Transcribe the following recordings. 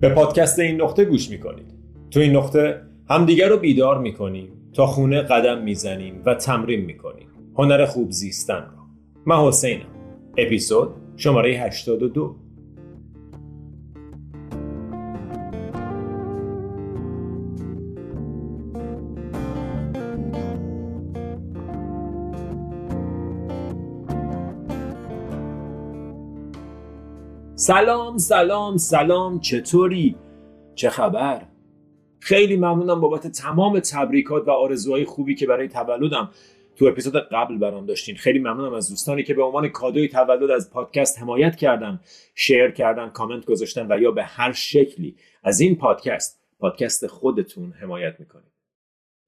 به پادکست این نقطه گوش می‌کنید. تو این نقطه همدیگر رو بیدار می‌کنیم تا خونه قدم می‌زنیم و تمرین می‌کنیم. هنر خوب زیستن رو. من حسینم. اپیزود شماره 82 سلام سلام سلام چطوری؟ چه خبر؟ خیلی ممنونم بابت تمام تبریکات و آرزوهای خوبی که برای تولدم تو اپیزود قبل برام داشتین. خیلی ممنونم از دوستانی که به عنوان کادوی تولد از پادکست حمایت کردن شیر کردن کامنت گذاشتن و یا به هر شکلی از این پادکست پادکست خودتون حمایت می‌کنید.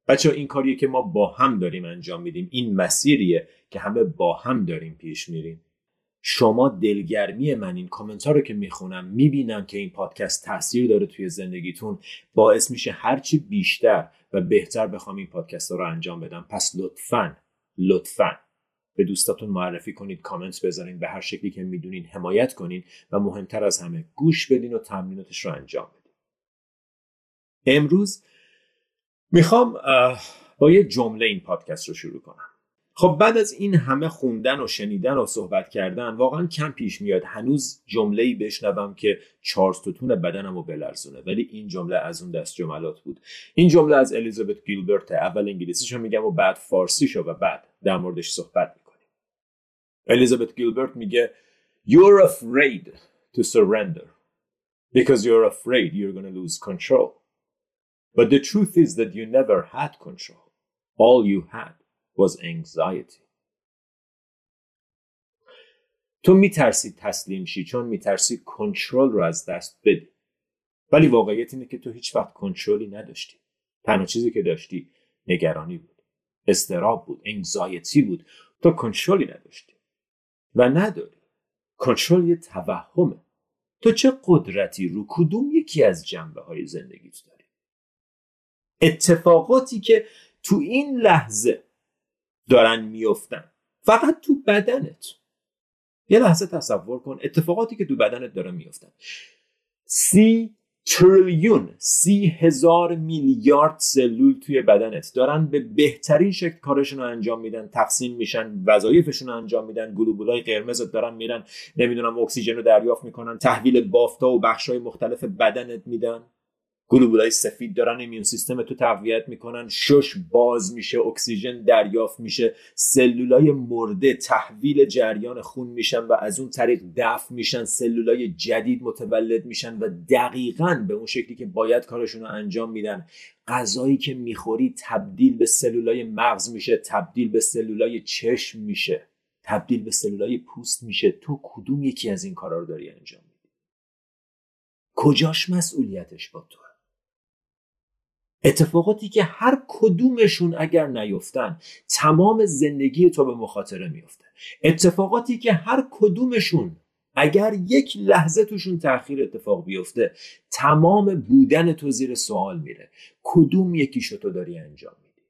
بچه این کاریه که ما با هم داریم انجام میدیم. این مسیریه که همه با هم داریم پیش میریم. شما دلگرمی من این کامنت ها رو که می‌خونم می‌بینم که این پادکست تاثیر داره توی زندگیتون باعث میشه هرچی بیشتر و بهتر بخوام این پادکست ها رو انجام بدم. پس لطفا لطفا به دوستاتون معرفی کنید کامنت بذارین به هر شکلی که می‌دونین حمایت کنین و مهمتر از همه گوش بدین و تمریناتش رو انجام بدین. امروز می‌خوام با یه جمله این پادکست رو شروع کنم. خب بعد از این همه خوندن و شنیدن و صحبت کردن واقعا کم پیش میاد. هنوز جمله ای بشنوم که چهار ستون بدنم رو بلرزونه ولی این جمله از اون دست جملات بود. این جمله از الیزابت گیلبرت اول انگلیسیشو میگم و بعد فارسیشو و بعد در موردش صحبت می‌کنیم. الیزابت گیلبرت میگه You're afraid to surrender. Because you're afraid you're going to lose control. But the truth is that you never had control. All you had was anxiety. تو میترسی تسلیم شی چون میترسی کنترل رو از دست بدی. ولی واقعیت اینه که تو هیچ وقت کنترلی نداشتی. تنها چیزی که داشتی نگرانی بود. استراب بود انگزایتی بود. تو کنترلی نداشتی. و نداری. کنترل یه توهمه. تو چه قدرتی؟ رو کدوم یکی از جنبه های زندگیت داری؟ اتفاقاتی که تو این لحظه دارن میفتن. فقط تو بدنت. یه لحظه تصور کن اتفاقاتی که تو بدنت دارن میفتن. سی تریلیون سی هزار میلیارد سلول توی بدنت دارن به بهترین شکل کارشون رو انجام میدن تقسیم میشن وظایفشون رو انجام میدن گلوبولای قرمز دارن میرن نمی‌دونم اکسیژن رو دریافت می‌کنن تحویل بافتا و بخشای مختلف بدنت میدن. گلوبولای سفید دارن ایمیون سیستم تو تقویت می‌کنن. شش باز میشه اکسیژن دریافت میشه. سلولای مرده تحویل جریان خون میشن و از اون طریق دفع میشن. سلولای جدید متولد میشن و دقیقا به اون شکلی که باید کارشون رو انجام میدن. غذایی که می‌خوری تبدیل به سلولای مغز میشه تبدیل به سلولای چشم میشه. تبدیل به سلولای پوست میشه. تو کدوم یکی از این کارا رو داری انجام میدی؟ کجاش مسئولیتش با تو اتفاقاتی که هر کدومشون اگر نیفتن تمام زندگی تو به مخاطره میفته اتفاقاتی که هر کدومشون اگر یک لحظه توشون تاخیر اتفاق بیفته تمام بودن تو زیر سوال میره. کدوم یکیشو تو داری انجام میدی؟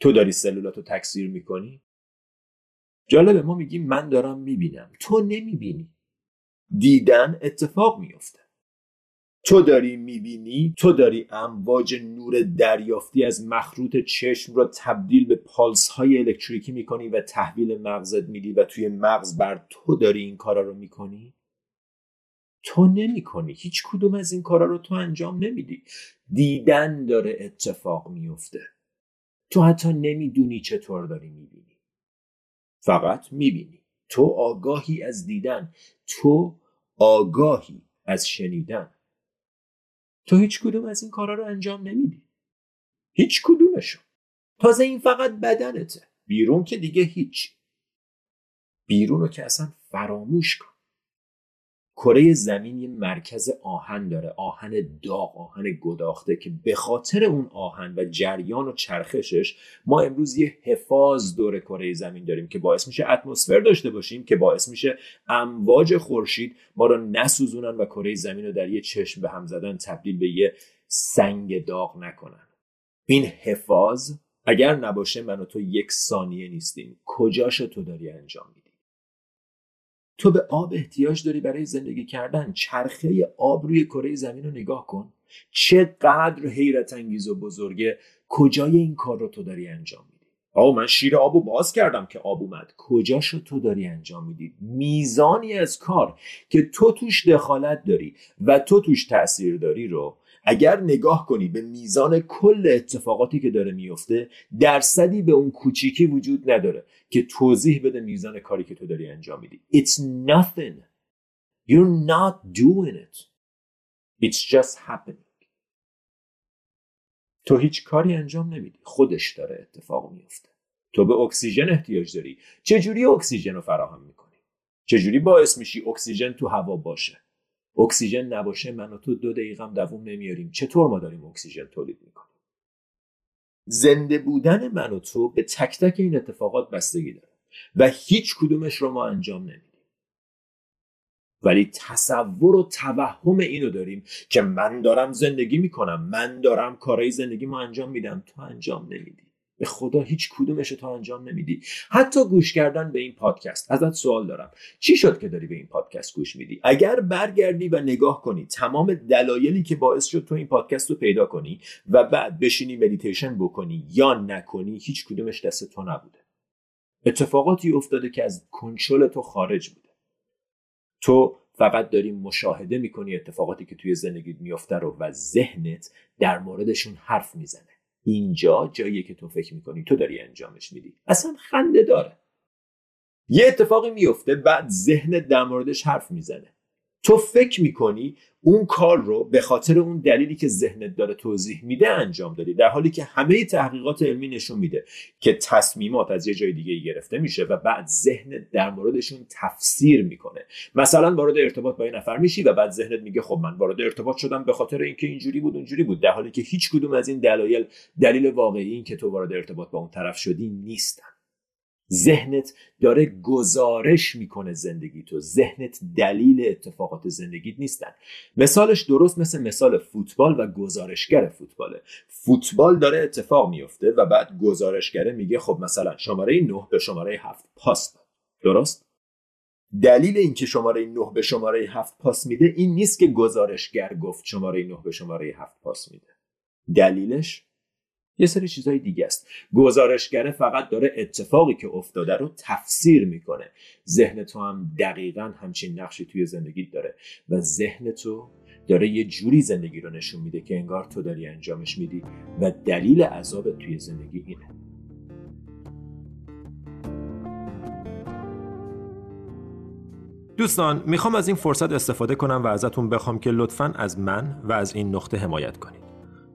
تو داری سلولاتو تکثیر می‌کنی؟ جالبه ما میگیم من دارم می‌بینم. تو نمی‌بینی. دیدن اتفاق میفته تو داری می‌بینی؟ تو داری امواج نور دریافتی از مخروط چشم رو تبدیل به پالس های الکتریکی می‌کنی و تحویل مغزت میدی و توی مغز بر تو داری این کارا رو می‌کنی؟ تو نمی‌کنی. هیچ کدوم از این کارا رو تو انجام نمیدی. دیدن داره اتفاق میفته تو حتی نمی‌دونی چطور داری می‌بینی. فقط می‌بینی. تو آگاهی از دیدن. تو آگاهی از شنیدن. تو هیچ کدوم از این کارا رو انجام نمیدی. هیچ کدومشون تازه این فقط بدنته. بیرون که دیگه هیچ بیرون رو که اصلا فراموش کن. کره زمین یه مرکز آهن داره آهن داغ آهن گداخته که به خاطر اون آهن و جریان و چرخشش ما امروز یه حفاظ دور کره زمین داریم که باعث میشه اتمسفر داشته باشیم که باعث میشه امواج خورشید ما رو نسوزونن و کره زمین رو در یه چشم به هم زدن تبدیل به یه سنگ داغ نکنن. این حفاظ اگر نباشه من و تو یک ثانیه نیستیم. کجاشو تو داری انجام میدی؟ تو به آب احتیاج داری برای زندگی کردن. چرخه آب روی کره زمین رو نگاه کن. چقدر حیرت انگیز و بزرگه. کجای این کار رو تو داری انجام میدی؟ آقا من شیر آب باز کردم که آب اومد. کجاشو تو داری انجام میدی؟ میزانی از کار که تو توش دخالت داری و تو توش تاثیر داری رو اگر نگاه کنی به میزان کل اتفاقاتی که داره میفته درصدی به اون کوچیکی وجود نداره که توضیح بده میزان کاری که تو داری انجام میدی. It's nothing. You're not doing it. It's just happening. تو هیچ کاری انجام نمیدی. خودش داره اتفاق میفته. تو به اکسیژن احتیاج داری. چجوری اکسیژن رو فراهم می‌کنی؟ چجوری باعث میشی اکسیژن تو هوا باشه؟ اکسیژن نباشه من و تو دو دقیقه دووم نمیاریم. چطور ما داریم اکسیژن تولید می‌کنیم؟ زنده بودن من و تو به تک تک این اتفاقات بستگی داره و هیچ کدومش رو ما انجام نمیدیم. ولی تصور و توهم اینو داریم که من دارم زندگی می‌کنم من دارم کارهای زندگی ما انجام میدم تو انجام نمیدی. به خدا هیچ کدومش تو انجام نمیدی. حتی گوش کردن به این پادکست. ازت سوال دارم. چی شد که داری به این پادکست گوش میدی؟ اگر برگردی و نگاه کنی تمام دلایلی که باعث شد تو این پادکست رو پیدا کنی و بعد بشینی مدیتیشن بکنی یا نکنی هیچ کدومش دست تو نبوده. اتفاقاتی افتاده که از کنترل تو خارج بوده. تو فقط داری مشاهده می‌کنی اتفاقاتی که توی زندگیت میفته رو و ذهنت در موردشون حرف می‌زنه. اینجا جاییه که تو فکر می‌کنی تو داری انجامش میدی. اصلا خنده داره. یه اتفاقی میفته بعد ذهن در موردش حرف می‌زنه. تو فکر می‌کنی اون کار رو به خاطر اون دلیلی که ذهنت داره توضیح میده انجام دادی؟ در حالی که همه تحقیقات علمی نشون میده که تصمیمات از یه جای دیگه گرفته میشه و بعد ذهنت در موردشون تفسیر می‌کنه. مثلا وارد ارتباط با این نفر میشی و بعد ذهنت میگه خب من وارد ارتباط شدم به خاطر اینکه اینجوری بود اونجوری بود. در حالی که هیچ کدوم از این دلایل دلیل واقعی این که تو وارد ارتباط با اون طرف شدی نیستن. ذهنت داره گزارش می‌کنه زندگی تو ذهنت دلیل اتفاقات زندگیت نیستن. مثالش درست مثل مثال فوتبال و گزارشگر فوتباله. فوتبال داره اتفاق میفته و بعد گزارشگره میگه خب مثلا شماره 9 به شماره 7 پاس داد. درست؟ دلیل اینکه شماره 9 به شماره 7 پاس میده این نیست که گزارشگر گفت شماره 9 به شماره 7 پاس میده. دلیلش یه سری چیزهای دیگه است. گزارشگره فقط داره اتفاقی که افتاده رو تفسیر می‌کنه. ذهن تو هم دقیقا همچین نقشی توی زندگی داره و ذهن تو داره یه جوری زندگی رو نشون میده که انگار تو داری انجامش میدی و دلیل عذاب توی زندگی اینه. دوستان می‌خوام از این فرصت استفاده کنم و ازتون بخوام که لطفا از من و از این نقطه حمایت کنید.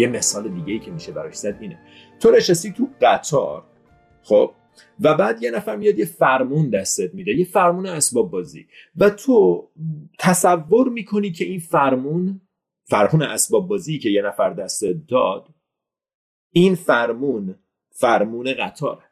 یه مثال دیگه ای که میشه براش زد اینه. تو نشستی تو قطار خب؟ و بعد یه نفر میاد یه فرمون دستت میده یه فرمون اسباب بازی. و تو تصور می‌کنی که این فرمون فرمون اسباب بازی که یه نفر دستت داد این فرمون فرمون قطاره.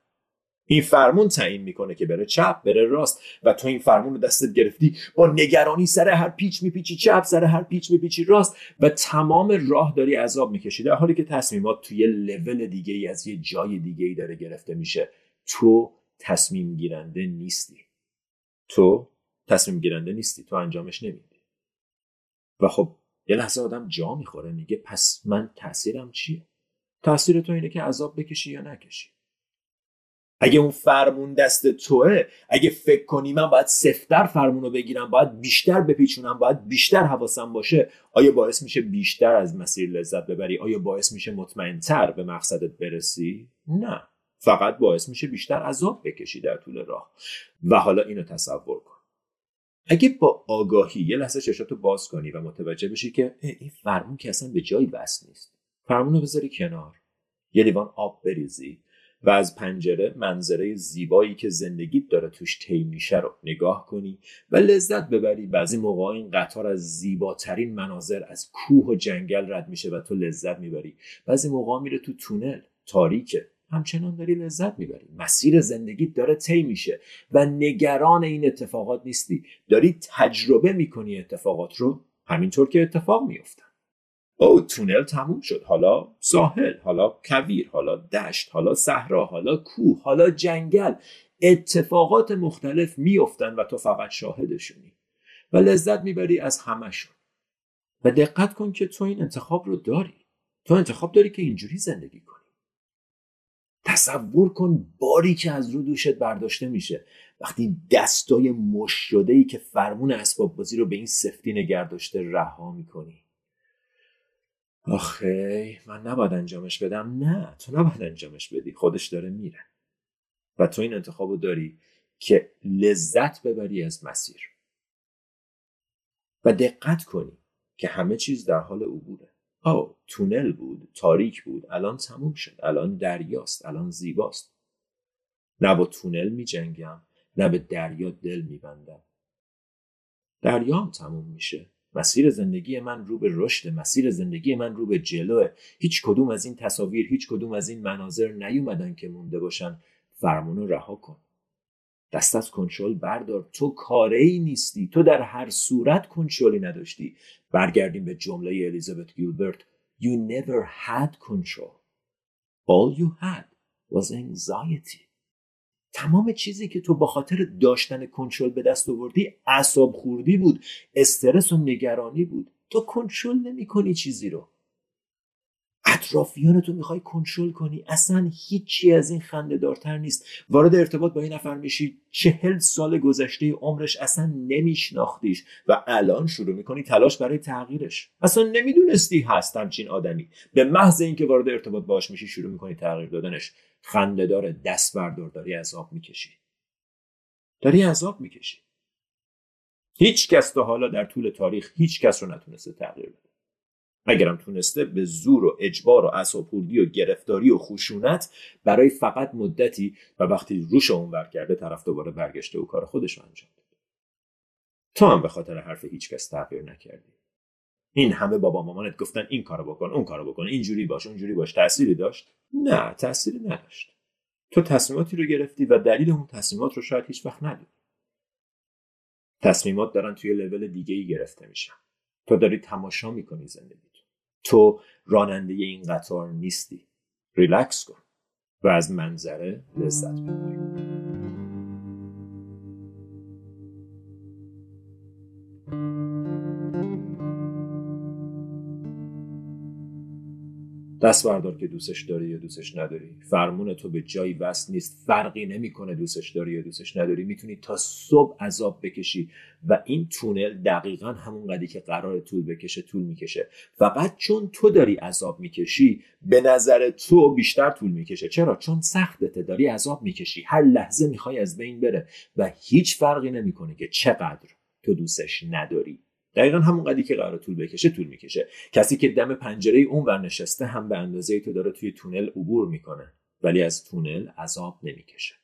این فرمون تعیین می‌کنه که بره چپ بره راست. و تو این فرمون رو دستت گرفتی با نگرانی سر هر پیچ میپیچی چپ سر هر پیچ میپیچی راست. و تمام راه داری عذاب می‌کشی. در حالی که تصمیمات توی لول دیگه ای از یه جای دیگه ای داره گرفته میشه. تو تصمیم گیرنده نیستی. تو تصمیم گیرنده نیستی. تو انجامش نمیدی. و خب یه لحظه آدم جا می‌خوره. میگه پس من تاثیرم چیه؟ تاثیر تو اینه که عذاب بکشی یا نکشی. اگه اون فرمون دست توه اگه فکر کنی من باید سفتر فرمون رو بگیرم باید بیشتر بپیچونم باید بیشتر حواسم باشه آیا باعث میشه بیشتر از مسیر لذت ببری؟ آیا باعث میشه مطمئنتر به مقصدت برسی؟ نه. فقط باعث میشه بیشتر عذاب بکشی در طول راه. و حالا اینو تصور کن. اگه با آگاهی یه لحظه چشاتو باز کنی و متوجه بشی که این فرمون که اصلا به جایی بس نیست. فرمون رو بذاری کنار. یه لیوان آب بریزی. و از پنجره منظره زیبایی که زندگیت داره توش طی میشه رو نگاه کنی و لذت ببری. بعضی موقع این قطار از زیباترین مناظر از کوه و جنگل رد میشه و تو لذت می‌بری. بعضی موقع میره تو تونل تاریکه. همچنان داری لذت می‌بری. مسیر زندگیت داره طی میشه و نگران این اتفاقات نیستی. داری تجربه می‌کنی اتفاقات رو. همینطور که اتفاق میفتن او تونل تموم شد. حالا ساحل حالا کویر حالا دشت حالا صحرا حالا کوه حالا جنگل. اتفاقات مختلف میافتن و تو فقط شاهدشونی. و لذت می‌بری از همشون و دقت کن که تو این انتخاب رو داری. تو انتخاب داری که اینجوری زندگی کنی. تصور کن باری که از رو دوشت برداشته میشه. وقتی دستای مش شده ای که فرمون اسباب بازی رو به این سفتی نگه داشته رها می‌کنی. آخه من نباید انجامش بدم. نه تو نباید انجامش بدی. خودش داره میره. و تو این انتخابو داری که لذت ببری از مسیر. و دقت کنی که همه چیز در حال عبوره. آه تونل بود تاریک بود الان تموم شد الان دریاست الان زیباست. نه با تونل می جنگم نه به دریا دل می بندم دریام تموم میشه. مسیر زندگی من رو به رشد مسیر زندگی من رو به جلوه. هیچ کدوم از این تصاویر هیچ کدوم از این مناظر نیومدن که مونده باشن. فرمونو رها کن. دست از کنترل بردار. تو کاره ای نیستی. تو در هر صورت کنترلی نداشتی. برگردیم به جمله الیزابت گیلبرت You never had control. All you had was anxiety. تمام چیزی که تو با خاطر داشتن کنترل به دست آوردی اعصاب خوردی بود استرس و نگرانی بود. تو کنترل نمی چیزی رو. اطرافیان تو می‌خوای کنترل کنی. اصلا هیچی از این خنده دارتر نیست. وارد ارتباط با این نفر میشی. چهل سال گذشته عمرش اصلا نمیشناختیش و الان شروع می‌کنی تلاش برای تغییرش. اصلا نمی‌دونستی هست همچین آدمی. به محض اینکه وارد ارتباط باش میشی شروع می‌کنی تغییر دادنش. خنده داره دست بردار. داری عذاب می‌کشی. داری عذاب می‌کشی. هیچ کس تا حالا در طول تاریخ هیچ کس رو نتونسته تغییر بده. اگرم تونسته به زور و اجبار و اساپوردی و گرفتاری و خشونت برای فقط مدتی و وقتی روش اونور کرده طرف دوباره برگشته و کار خودش رو انجام داد. تو هم به خاطر حرف هیچ کس تغییر نکردی. این همه بابا مامانت گفتن این کارو بکن اون کارو بکن اینجوری باش اونجوری باش. تأثیری داشت؟ نه تأثیری نداشت. تو تصمیماتی رو گرفتی و دلیل اون تصمیمات رو شاید هیچ وقت ندونی. تصمیمات دارن توی لول دیگه ای گرفته میشن. تو داری تماشا می‌کنی زندگی تو راننده این قطار نیستی. ریلکس کن و از منظره لذت ببر. دست بردار که دوستش داری یا دوستش نداری. فرمون تو به جایی وصل نیست. فرقی نمی‌کنه دوستش داری یا دوستش نداری. می‌تونی تا صبح عذاب بکشی و این تونل دقیقا همون قدی که قرار طول بکشه طول می‌کشه. فقط چون تو داری عذاب می‌کشی به نظر تو بیشتر طول می‌کشه. چرا؟ چون سختته. داری عذاب می‌کشی. هر لحظه می‌خوای از بین بره. و هیچ فرقی نمی‌کنه که چقدر تو دوستش نداری. دقیقا همون قدی که قرار طول بکشه طول می‌کشه. کسی که دم پنجره اون ور نشسته هم به اندازه تو داره توی تونل عبور می‌کنه ولی از تونل عذاب نمی‌کشه.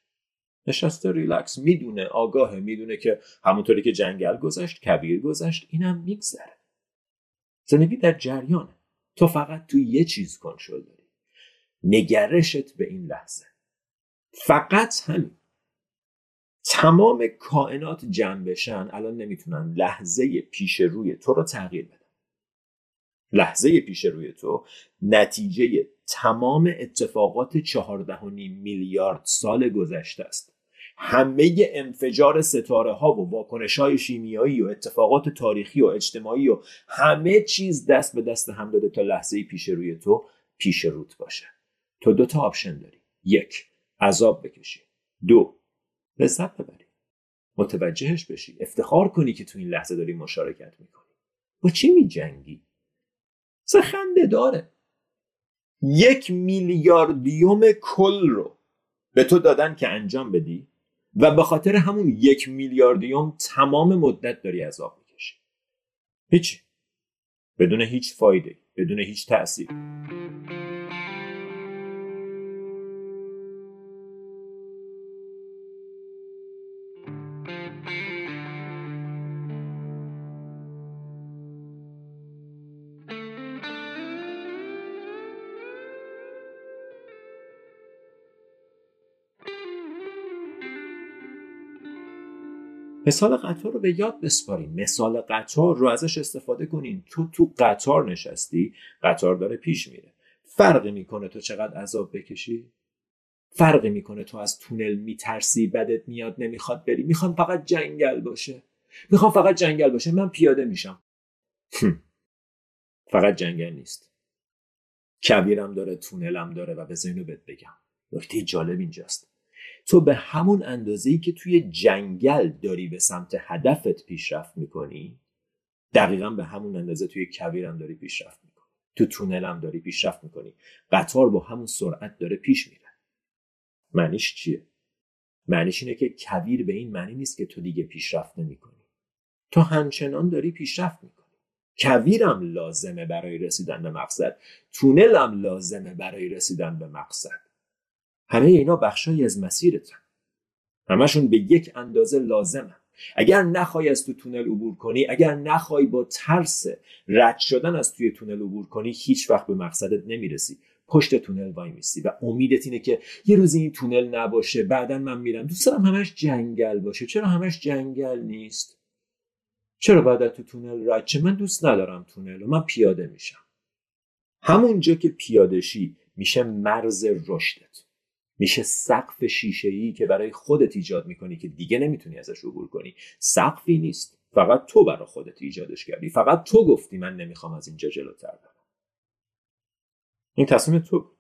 نشسته ریلکس می‌دونه آگاهه می‌دونه که همونطوری که جنگل گذشت کبیر گذشت اینم میگذره. زندگی در جریانه. تو فقط تو یه چیز کنترل داری. نگرشت به این لحظه. فقط همین. تمام کائنات جمع بشن الان نمی‌تونن لحظه پیش روی تو رو تغییر بدن. لحظه پیش روی تو نتیجه تمام اتفاقات چهارده میلیارد سال گذشته است. همه انفجار ستاره ها و واکنش های شیمیایی و اتفاقات تاریخی و اجتماعی و همه چیز دست به دست هم داده تا لحظه پیش روی تو پیش روت باشه. تو دو تا آپشن داری. یک عذاب بکشی. دو لذت ببری. متوجهش بشی. افتخار کنی که تو این لحظه داری مشارکت می‌کنی. با چی میجنگی؟ خنده داره. یک میلیاردیوم کل رو به تو دادن که انجام بدی و به خاطر همون یک میلیاردیوم تمام مدت داری عذاب می‌کشی. هیچ بدون هیچ فایده بدون هیچ تأثیر مثال قطار رو به یاد بسپاریم. مثال قطار رو ازش استفاده کنین تو تو قطار نشستی قطار داره پیش میره. فرقی می‌کنه تو چقدر عذاب بکشی؟ فرقی می‌کنه تو از تونل میترسی بدت میاد نمی‌خواد بری. می‌خوام فقط جنگل باشه. می‌خوام فقط جنگل باشه. من پیاده میشم. فقط جنگل نیست. کویرم داره تونلم داره و به اینو بهت بگم. نکته جالب اینجاست. تو به همون اندازه ای که توی جنگل داری به سمت هدفت پیشرفت می‌کنی دقیقا به همون اندازه توی کویرم داری پیشرفت می‌کنی. تو تونلم داری پیشرفت می‌کنی. قطار با همون سرعت داره پیش میره. معنیش چیه؟ معنیش اینه که کویر به این معنی نیست که تو دیگه پیشرفت نمی‌کنی. تو همچنان داری پیشرفت می‌کنی. کویرم لازمه برای رسیدن به مقصد. تونلم لازمه برای رسیدن به مقصد. همه اینا بخشایی از مسیرتن. همشون به یک اندازه لازمه اگر نخوای از تو تونل عبور کنی اگر نخوای با ترس رد شدن از توی تونل عبور کنی هیچ وقت به مقصدت نمی‌رسی. پشت تونل وای میسی و امیدت اینه که یه روزی این تونل نباشه بعدا من میرم. دوست دارم همش جنگل باشه. چرا همش جنگل نیست؟ چرا باید تو تونل رد چه من دوست ندارم تونل و من پیاده میشم. همونجا که پیادشی میشه مرز رشدت. میشه سقف شیشه که برای خودت ایجاد می‌کنی که دیگه نمی‌تونی ازش عبور کنی. سقفی نیست. فقط تو برای خودت ایجادش کردی. فقط تو گفتی من نمی‌خوام از اینجا جلوتر برم. این تصمیم تو بود.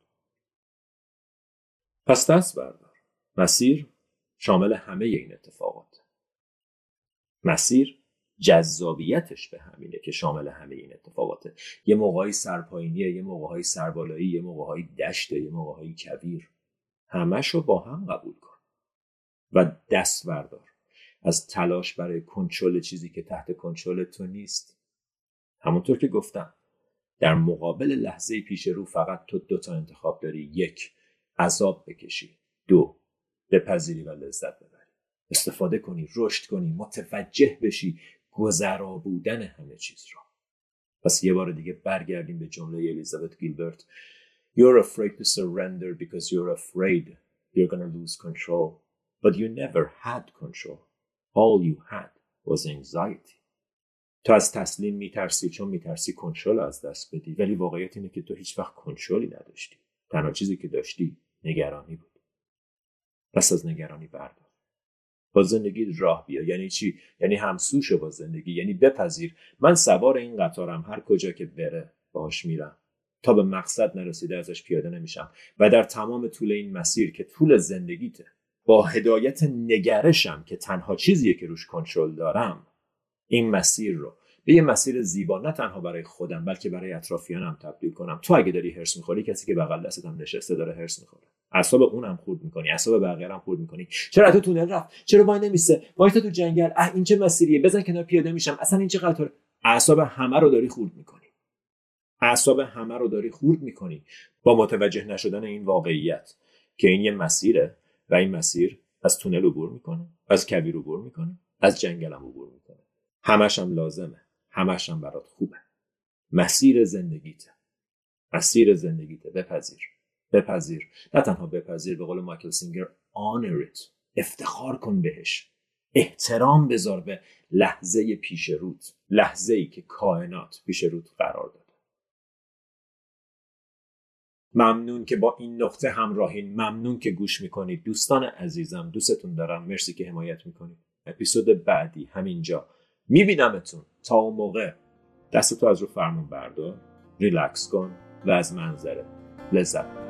پس دست بردار. مسیر شامل همه این اتفاقات. مسیر جذابیتش به همینه که شامل همه این اتفاقاته. یه موقعی سرپایینیه یه موقعی سربالایی یه موقعی دشته یه موقعی کویر. همش رو با هم قبول کن. و دست بردار. از تلاش برای کنترل چیزی که تحت کنترل تو نیست. همونطور که گفتم در مقابل لحظه پیش رو فقط تو دو تا انتخاب داری. یک عذاب بکشی. دو بپذیری و لذت ببری. استفاده کنی رشد کنی متوجه بشی گذرا بودن همه چیز را. پس یه بار دیگه برگردیم به جمله الیزابت گیلبرت. You're afraid to surrender because you're afraid you're gonna lose control. But you never had control. All you had was anxiety. تو از تسلیم میترسی چون میترسی کنترل از دست بدی. ولی واقعیت اینه که تو هیچ وقت کنترلی نداشتی. تنها چیزی که داشتی نگرانی بود. پس از نگرانی بردار. با زندگی راه بیا. یعنی چی؟ یعنی همسوش با زندگی. یعنی بپذیر. من سوار این قطارم. هر کجا که بره باهاش میرم. تا به مقصد نرسیده ازش پیاده نمیشم. و در تمام طول این مسیر که طول زندگیته با هدایت نگرشم که تنها چیزیه که روش کنترل دارم این مسیر رو. به یه مسیر زیبا نه تنها برای خودم بلکه برای اطرافیانم تبدیل کنم. تو اگه داری هرس می‌خوری کسی که بغل دستت هم نشسته داره هرس می‌خوره. اعصاب اونم خورد می‌کنی اعصاب بقیه هم خورد می‌کنی. چرا تو تونل رفت؟ چرا وای نمیسته وای تو جنگل. اه این چه مسیریه؟ بزن کنار پیاده میشم. اصلا این چه قطار اعصاب همه رو داری خورد می‌کنی. اعصاب همه رو داری خورد می‌کنی با متوجه نشدن این واقعیت که این یه مسیره و این مسیر از تونل عبور می‌کنه از کویر عبور می‌کنه از جنگل هم عبور می‌کنه. همش هم لازمه همش هم برات خوبه. مسیر زندگیته. مسیر زندگیته. بپذیر. بپذیر. نه تنها بپذیر به قول مایکل سینگر it. افتخار کن بهش. احترام بذار به لحظه پیش رود لحظه ای که کائنات پیش رود قرار داده ممنون که با این نقطه همراهین. ممنون که گوش می‌کنید. دوستان عزیزم دوستتون دارم. مرسی که حمایت می‌کنید. اپیزود بعدی همینجا. میبینمتون. تا اون موقع دستتو از رو فرمون بردار. ریلکس کن و از منظره لذت